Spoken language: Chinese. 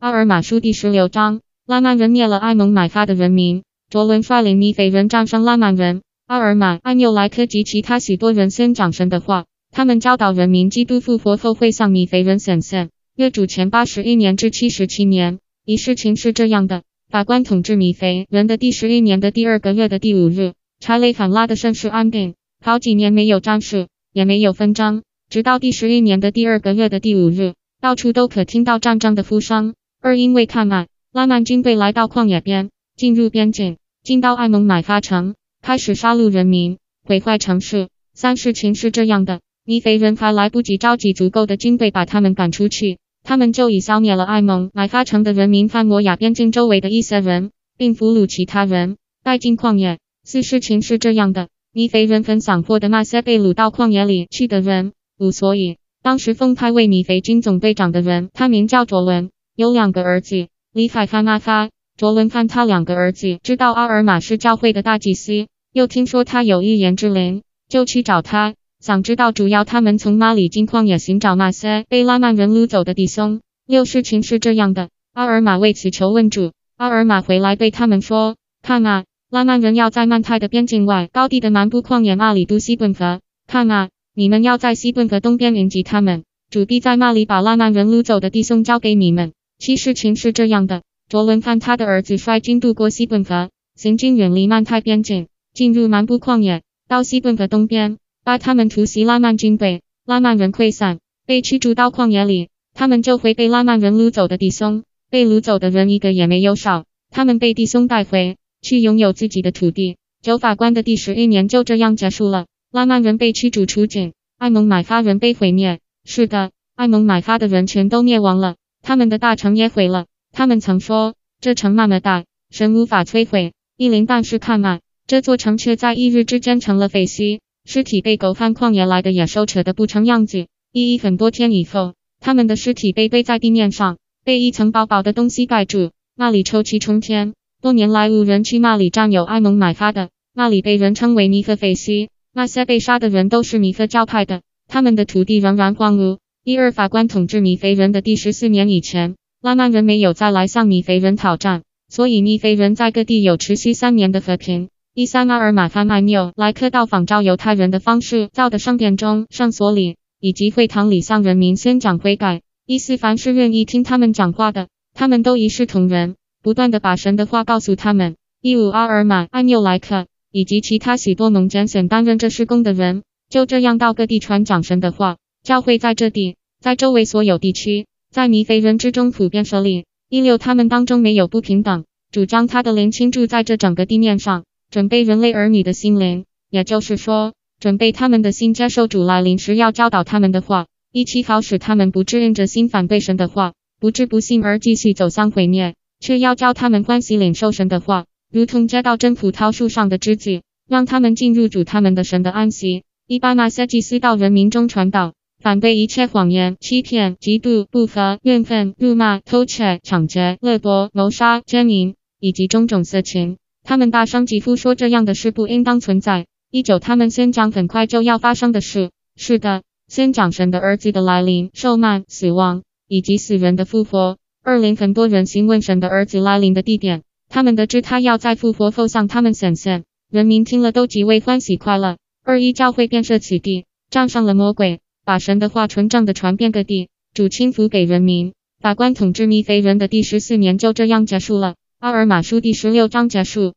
阿尔玛书第十六章，拉曼人灭了埃蒙买发的人民。卓伦率领米斐人战胜拉曼人。阿尔玛、艾缪莱克及其他许多人先长神的话，他们教导人民，基督复活后会向米斐人显现。约主前八十一年至七十七年，一事情是这样的：法官统治米斐人的第十一年的第二个月的第五日，查雷反拉的盛世安定，好几年没有战事，也没有纷争，直到第十一年的第二个月的第五日，到处都可听到战争的呼声。二因为看啊，拉曼军队来到旷野边，进入边境，进到艾蒙买发城。开始杀戮人民，毁坏城市。三事情是这样的：尼肥人还来不及召集足够的军队把他们赶出去，他们就已消灭了艾蒙买发城的人民，和摩亚边境周围的一些人，并俘虏其他人，带进旷野。四事情是这样的：尼肥人分散获的那些被掳到旷野里去的人。五所以，当时奉派为米肥军总队长的人，他名叫卓伦，有两个儿子，李海发、马发。卓伦看他两个儿子知道阿尔玛是教会的大祭司，又听说他有预言之灵，就去找他，想知道主要他们从哪里进旷野寻找那些被拉曼人掳走的弟兄。六事情是这样的，阿尔玛为此求问主，阿尔玛回来对他们说：看啊，拉曼人要在曼泰的边境外高地的南部旷野那里都西顿河。看啊，你们要在西顿河东边迎击他们，主必在那里把拉曼人掳走的弟兄交给你们。其事情是这样的。卓伦范他的儿子率军渡过西顿河，行军远离曼泰边境，进入南部旷野，到西顿河东边，把他们突袭拉曼军队。拉曼人溃散，被驱逐到旷野里。他们就会被拉曼人掳走的弟兄，被掳走的人一个也没有少。他们被弟兄带回去，拥有自己的土地。九法官的第十一年就这样结束了。拉曼人被驱逐出境，艾蒙买发人被毁灭。是的，艾蒙买发的人全都灭亡了，他们的大城也毁了。他们曾说，这城那么大，神无法摧毁。一灵但是看嘛，这座城却在一日之间成了废墟，尸体被狗贩旷野来的野兽扯得不成样子。一一很多天以后，他们的尸体被堆在地面上，被一层薄薄的东西盖住，那里臭气冲天。多年来无人去那里占有埃蒙买发的，那里被人称为米克废墟。那些被杀的人都是米克教派的，他们的土地仍然荒芜。一二法官统治米肥人的第十四年以前。拉曼人没有再来向米肥人讨战，所以米肥人在各地有持续三年的和平。一三阿尔马发麦缪莱克到访招犹太人的方式造的圣殿中、圣所里以及会堂里向人民宣讲悔改。一四凡是愿意听他们讲话的，他们都一视同仁，不断的把神的话告诉他们。一五阿尔马艾缪莱克以及其他许多农拣选担任这施工的人，就这样到各地传讲神的话。教会在这地，在周围所有地区。在米非人之中普遍设立。一六，他们当中没有不平等，主张他的灵倾注在这整个地面上，准备人类儿女的心灵，也就是说，准备他们的心接受主来临时要教导他们的话。一七，好使他们不致认着心反对神的话，不致不信而继续走向毁灭，却要教他们欢喜领受神的话，如同接到真葡萄树上的枝子，让他们进入主他们的神的安息。一般，那些祭司到人民中传道。反对一切谎言、欺骗、嫉妒、不和、怨愤、辱骂、偷窃、抢劫、掠夺、谋杀、奸淫，以及种种色情。他们大声疾呼说，这样的事不应当存在。一九，他们先讲很快就要发生的事。是的，先讲神的儿子的来临、受难、死亡以及死人的复活。二零，很多人询问神的儿子来临的地点，他们得知他要在复活后向他们显现。人民听了都极为欢喜快乐。二一，教会变设此地，战胜了魔鬼。把神的话纯正的传遍各地，主亲福给人民。法官统治密非人的第十四年就这样结束了。阿尔马书第十六章结束。